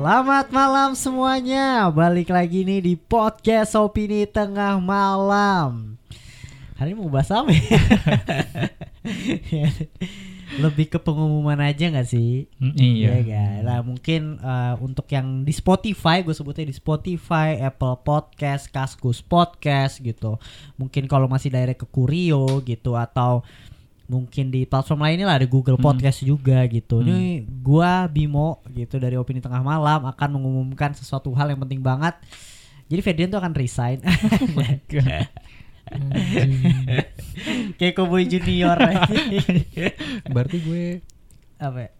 Selamat malam semuanya. Balik lagi nih di podcast Opini Tengah Malam. Hari ini mau bahas apa ya? Lebih ke pengumuman aja nggak sih? Mm, iya. kan? Nah mungkin uh, untuk yang di Spotify, gue sebutnya di Spotify, Apple Podcast, Kaskus Podcast gitu. Mungkin kalau masih direct ke Kurio gitu atau mungkin di platform lainnya lah ada Google Hmm. Podcast juga gitu. Hmm. Ini gua Bimo gitu dari Opini Tengah Malam akan mengumumkan sesuatu hal yang penting banget. Jadi Ferdian tuh akan resign. Kayak Cowboy Junior Berarti gue apa ya?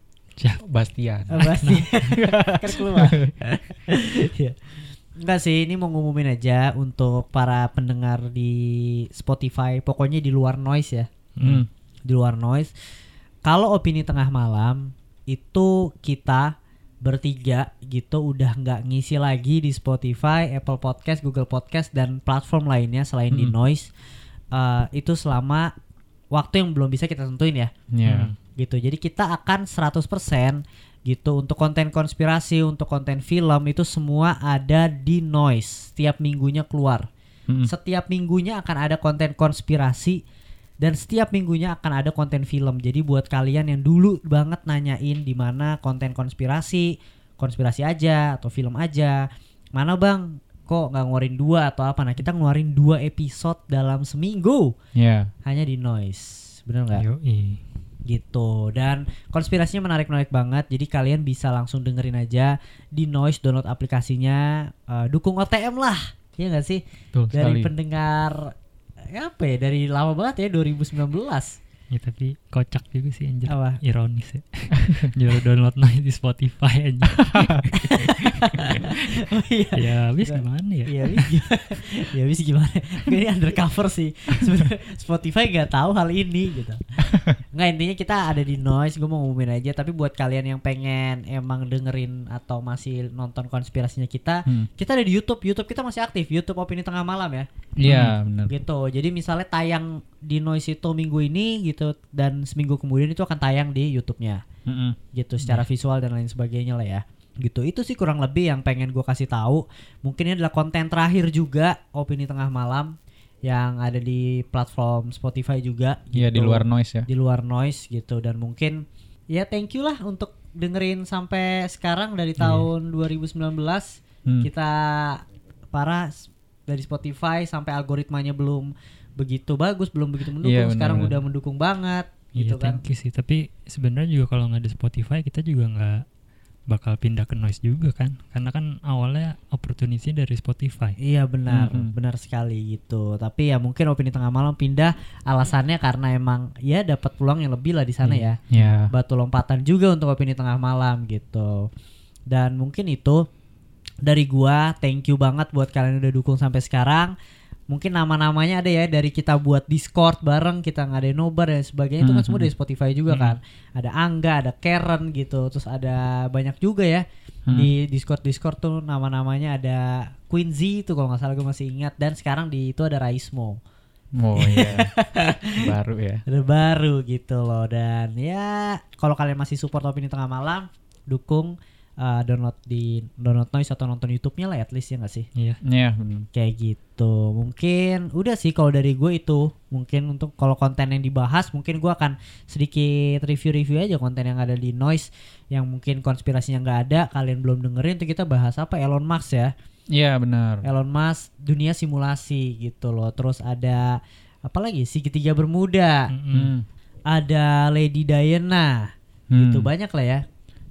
Bastian. Oh, pasti kan keluar. Iya. Enggak sih, ini mau ngumumin aja untuk para pendengar di Spotify, pokoknya di luar noise ya, Hmm. Di luar noise. Kalau opini tengah malam itu kita bertiga gitu udah nggak ngisi lagi di Spotify, Apple Podcast, Google Podcast dan platform lainnya selain di Hmm. noise. Eh, itu selama waktu yang belum bisa kita tentuin ya Ya. gitu. Jadi kita akan 100% gitu untuk konten konspirasi, untuk konten film itu semua ada di Noise. Setiap minggunya keluar. Hmm. Setiap minggunya akan ada konten konspirasi dan setiap minggunya akan ada konten film. Jadi buat kalian yang dulu banget nanyain di mana konten konspirasi, konspirasi aja atau film aja, mana bang? Kok nggak ngeluarin dua atau apa? Nah kita ngeluarin dua episode dalam seminggu Ya. hanya di Noise. Bener nggak? Gitu dan konspirasinya menarik-menarik banget jadi kalian bisa langsung dengerin aja di noise download aplikasinya Eh, dukung OTM lah ya nggak sih Betul dari sekali. pendengar eh, apa ya dari lama banget ya 2019 Ya tapi kocak juga sih anjir. apa Ironis ya. Nyuruh download noise di Spotify aja. oh iya ya habis Enggak. gimana ya? Iya, Wis gimana? ya Wis gimana? Ini undercover sih. Sebenarnya Spotify nggak tahu hal ini gitu. Nggak intinya kita ada di noise. Gue mau ngumumin aja. Tapi buat kalian yang pengen emang dengerin atau masih nonton konspirasinya kita, Hmm. kita ada di YouTube. YouTube kita masih aktif. YouTube Opini Tengah Malam ya. Iya, benar. Gitu. Jadi misalnya tayang di noise itu minggu ini gitu dan seminggu kemudian itu akan tayang di YouTube-nya Mm-mm. gitu secara visual dan lain sebagainya lah ya gitu itu sih kurang lebih yang pengen gue kasih tahu mungkin ini adalah konten terakhir juga opini tengah malam yang ada di platform Spotify juga Iya, di gitu. luar noise ya. di luar noise gitu dan mungkin ya thank you lah untuk dengerin sampai sekarang dari Iya. tahun 2019 Hmm. kita para dari Spotify sampai algoritmanya belum begitu bagus belum begitu mendukung Iya, benar, sekarang benar. udah mendukung banget gitu Iya kan thank you sih. Tapi sebenarnya juga kalau nggak ada Spotify kita juga nggak bakal pindah ke noise juga kan? Karena kan awalnya opportunity dari Spotify. Iya benar, Mhm. benar sekali gitu. Tapi ya mungkin opini tengah malam pindah alasannya karena emang ya dapat peluang yang lebih lah di sana ya. Ya. Batu lompatan juga untuk opini tengah malam gitu. Dan mungkin itu dari gua thank you banget buat kalian udah dukung sampai sekarang. Mungkin nama-namanya ada ya dari kita buat Discord bareng, kita ngadain nobar dan sebagainya itu kan semua dari Spotify juga Mhm. kan. Ada Angga, ada Karen gitu, terus ada banyak juga ya Hmm. di Discord Discord tuh nama-namanya ada Quincy itu kalau nggak salah gue masih ingat dan sekarang di itu ada Raismo Oh iya. Baru ya. ada baru gitu loh dan ya kalau kalian masih support opini tengah malam dukung uh, download di download noise atau nonton YouTube-nya lah at least ya nggak sih Iya. Iya, benar. kayak gitu mungkin udah sih kalau dari gue itu mungkin untuk kalau konten yang dibahas mungkin gue akan sedikit review-review aja konten yang ada di noise yang mungkin konspirasinya nggak ada kalian belum dengerin tuh kita bahas apa Elon Musk ya Iya, benar. Elon Musk dunia simulasi gitu loh. Terus ada apa lagi? Segitiga Bermuda. Mm-mm. Hmm. Ada Lady Diana. Hmm. Gitu banyak lah ya.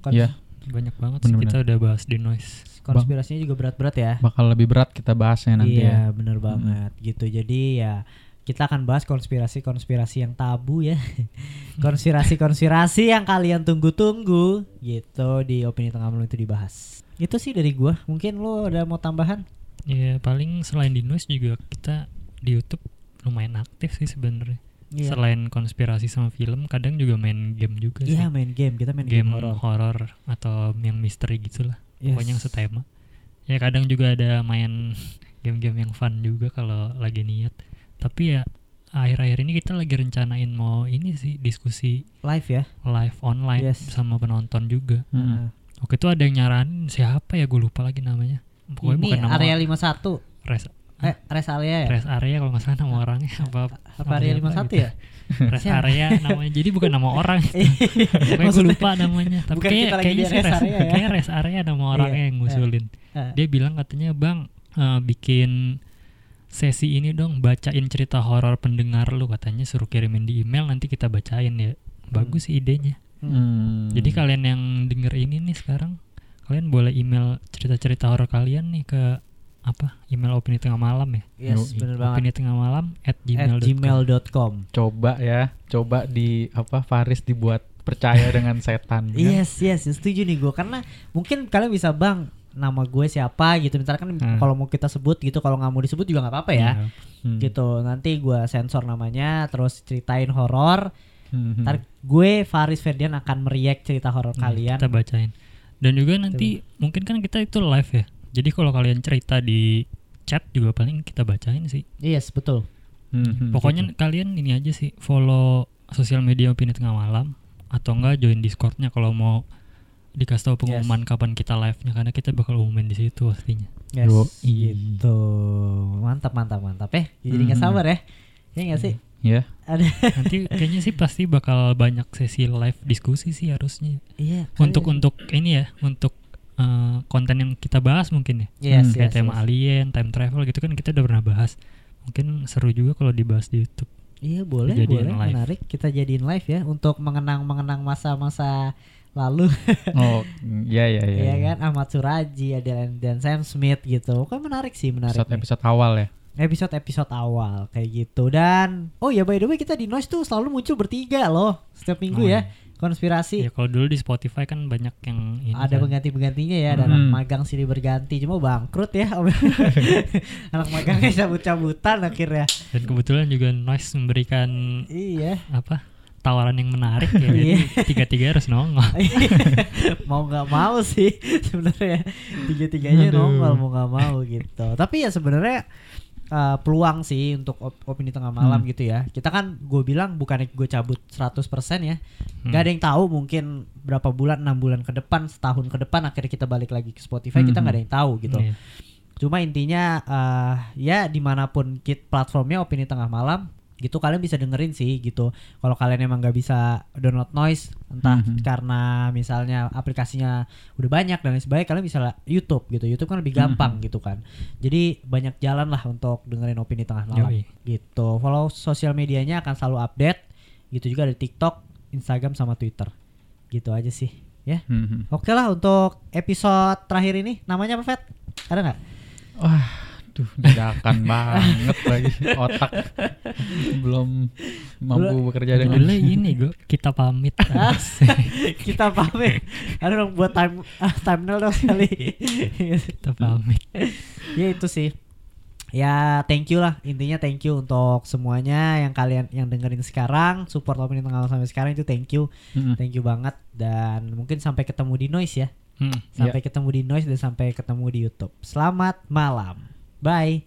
Kons- Iya. Banyak banget sih Bener-bener. kita udah bahas di noise. Konspirasinya juga berat-berat ya. Bakal lebih berat kita bahasnya nanti iya, ya. bener banget gitu. Jadi ya kita akan bahas konspirasi-konspirasi yang tabu ya. Konspirasi-konspirasi yang kalian tunggu-tunggu gitu di opini tengah malam itu dibahas. Itu sih dari gua. Mungkin lo ada mau tambahan? Ya paling selain di noise juga kita di YouTube lumayan aktif sih sebenarnya. Iya. Selain konspirasi sama film, kadang juga main game juga sih. Iya, main game. Kita main game, game horor. atau yang misteri gitulah. Yes. Pokoknya yang setema. Ya kadang juga ada main game-game yang fun juga kalau lagi niat. Tapi ya akhir-akhir ini kita lagi rencanain mau ini sih diskusi live ya. live online Yes. sama penonton juga. Hmm. Waktu itu ada yang nyaranin siapa ya gue lupa lagi namanya. Pokoknya Ini bukan nama area 51 res, eh rest area ya? res area kalau nggak salah nama orangnya apa Apa area 51 ya? Res Siapa? area namanya. Jadi bukan nama orang. Pokoknya gue lupa namanya. Tapi Bukan kayaknya di sih rest res, area ya. kayak res area nama orangnya Iya, yang ngusulin. Eh, Dia bilang katanya bang eh, bikin sesi ini dong bacain cerita horor pendengar lu katanya suruh kirimin di email nanti kita bacain ya. Bagus sih idenya. Hmm. Jadi kalian yang denger ini nih sekarang kalian boleh email cerita-cerita horor kalian nih ke apa email opini tengah malam ya Yes, bener banget. opini tengah malam at gmail.com gmail.com. coba ya, coba di apa Faris dibuat percaya dengan setan. kan? Yes, yes, setuju nih gue karena mungkin kalian bisa bang nama gue siapa gitu misalkan Hmm. kalau mau kita sebut gitu kalau nggak mau disebut juga nggak apa-apa ya Hmm. gitu nanti gue sensor namanya terus ceritain horor Hmm. ntar gue Faris Ferdian akan meriak cerita horor Hmm, kalian kita bacain dan juga nanti mungkin kan kita itu live ya jadi kalau kalian cerita di chat juga paling kita bacain sih. Yes betul. Hmm. pokoknya kalian ini aja sih follow sosial media opini tengah malam atau enggak join discordnya kalau mau dikasih tahu pengumuman kapan kita live-nya karena kita bakal umumin di situ pastinya. Yes Yoi. gitu. mantap mantap mantap eh. Jadi nggak Mhm. sabar ya ya nggak sih? Ya. ada nanti kayaknya sih pasti bakal banyak sesi live diskusi sih harusnya. Iya untuk kalian- untuk ini ya untuk eh, konten yang kita bahas mungkin ya yes, Hmm, kayak yes, tema yes. alien time travel gitu kan kita udah pernah bahas mungkin seru juga kalau dibahas di YouTube Iya boleh boleh live. menarik kita jadiin live ya untuk mengenang mengenang masa-masa lalu Oh, ya ya ya. ya kan Ahmad Suraji ada dan Sam Smith gitu kan menarik sih menarik Episode nih. episode awal ya. episode episode awal kayak gitu dan oh ya by the way kita di noise tuh selalu muncul bertiga loh setiap minggu Oh, ya iya. Konspirasi. Ya kalau dulu di Spotify kan banyak yang ini ada kan. pengganti penggantinya ya ada Hmm. anak magang sini berganti. Cuma bangkrut ya anak magangnya cabut cabutan akhirnya. Dan kebetulan juga Noise memberikan iya. apa tawaran yang menarik ya. Jadi Iya. tiga tiga harus nongol. Mau nggak mau sih sebenarnya. Tiga tiganya Aduh. nongol mau nggak mau gitu. Tapi ya sebenarnya uh, peluang sih untuk op- opini tengah malam Hmm. gitu ya kita kan gue bilang bukannya gue cabut 100% ya Hmm. nggak ada yang tahu mungkin berapa bulan enam bulan ke depan setahun ke depan akhirnya kita balik lagi ke Spotify kita Mhm. nggak ada yang tahu gitu Iya. cuma intinya uh, ya di mana pun kit platformnya opini tengah malam gitu kalian bisa dengerin sih gitu. Kalau kalian emang nggak bisa download noise entah Mhm. karena misalnya aplikasinya udah banyak dan lain sebagainya kalian bisa lah YouTube gitu. YouTube kan lebih gampang gitu kan. Jadi banyak jalan lah untuk dengerin opini tengah malam Yoi. gitu. Follow sosial medianya akan selalu update. Gitu juga ada TikTok Instagram sama Twitter. Gitu aja sih ya. Hmm. oke lah untuk episode terakhir ini. Namanya apa Fet ada nggak? Wah, duh dadakan banget lagi otak. Belum mampu bekerja dengan judulnya ini gue kita pamit. Kita pamit. Ada dong buat time ah, thumbnail dong sekali. Kita pamit. Ya itu sih. Ya thank you lah. Intinya thank you untuk semuanya yang kalian yang dengerin sekarang support opini tengah sampai sekarang itu thank you. Hmm. thank you banget. Dan mungkin sampai ketemu di noise ya. Hmm. sampai ketemu di noise dan sampai ketemu di YouTube. Selamat malam bye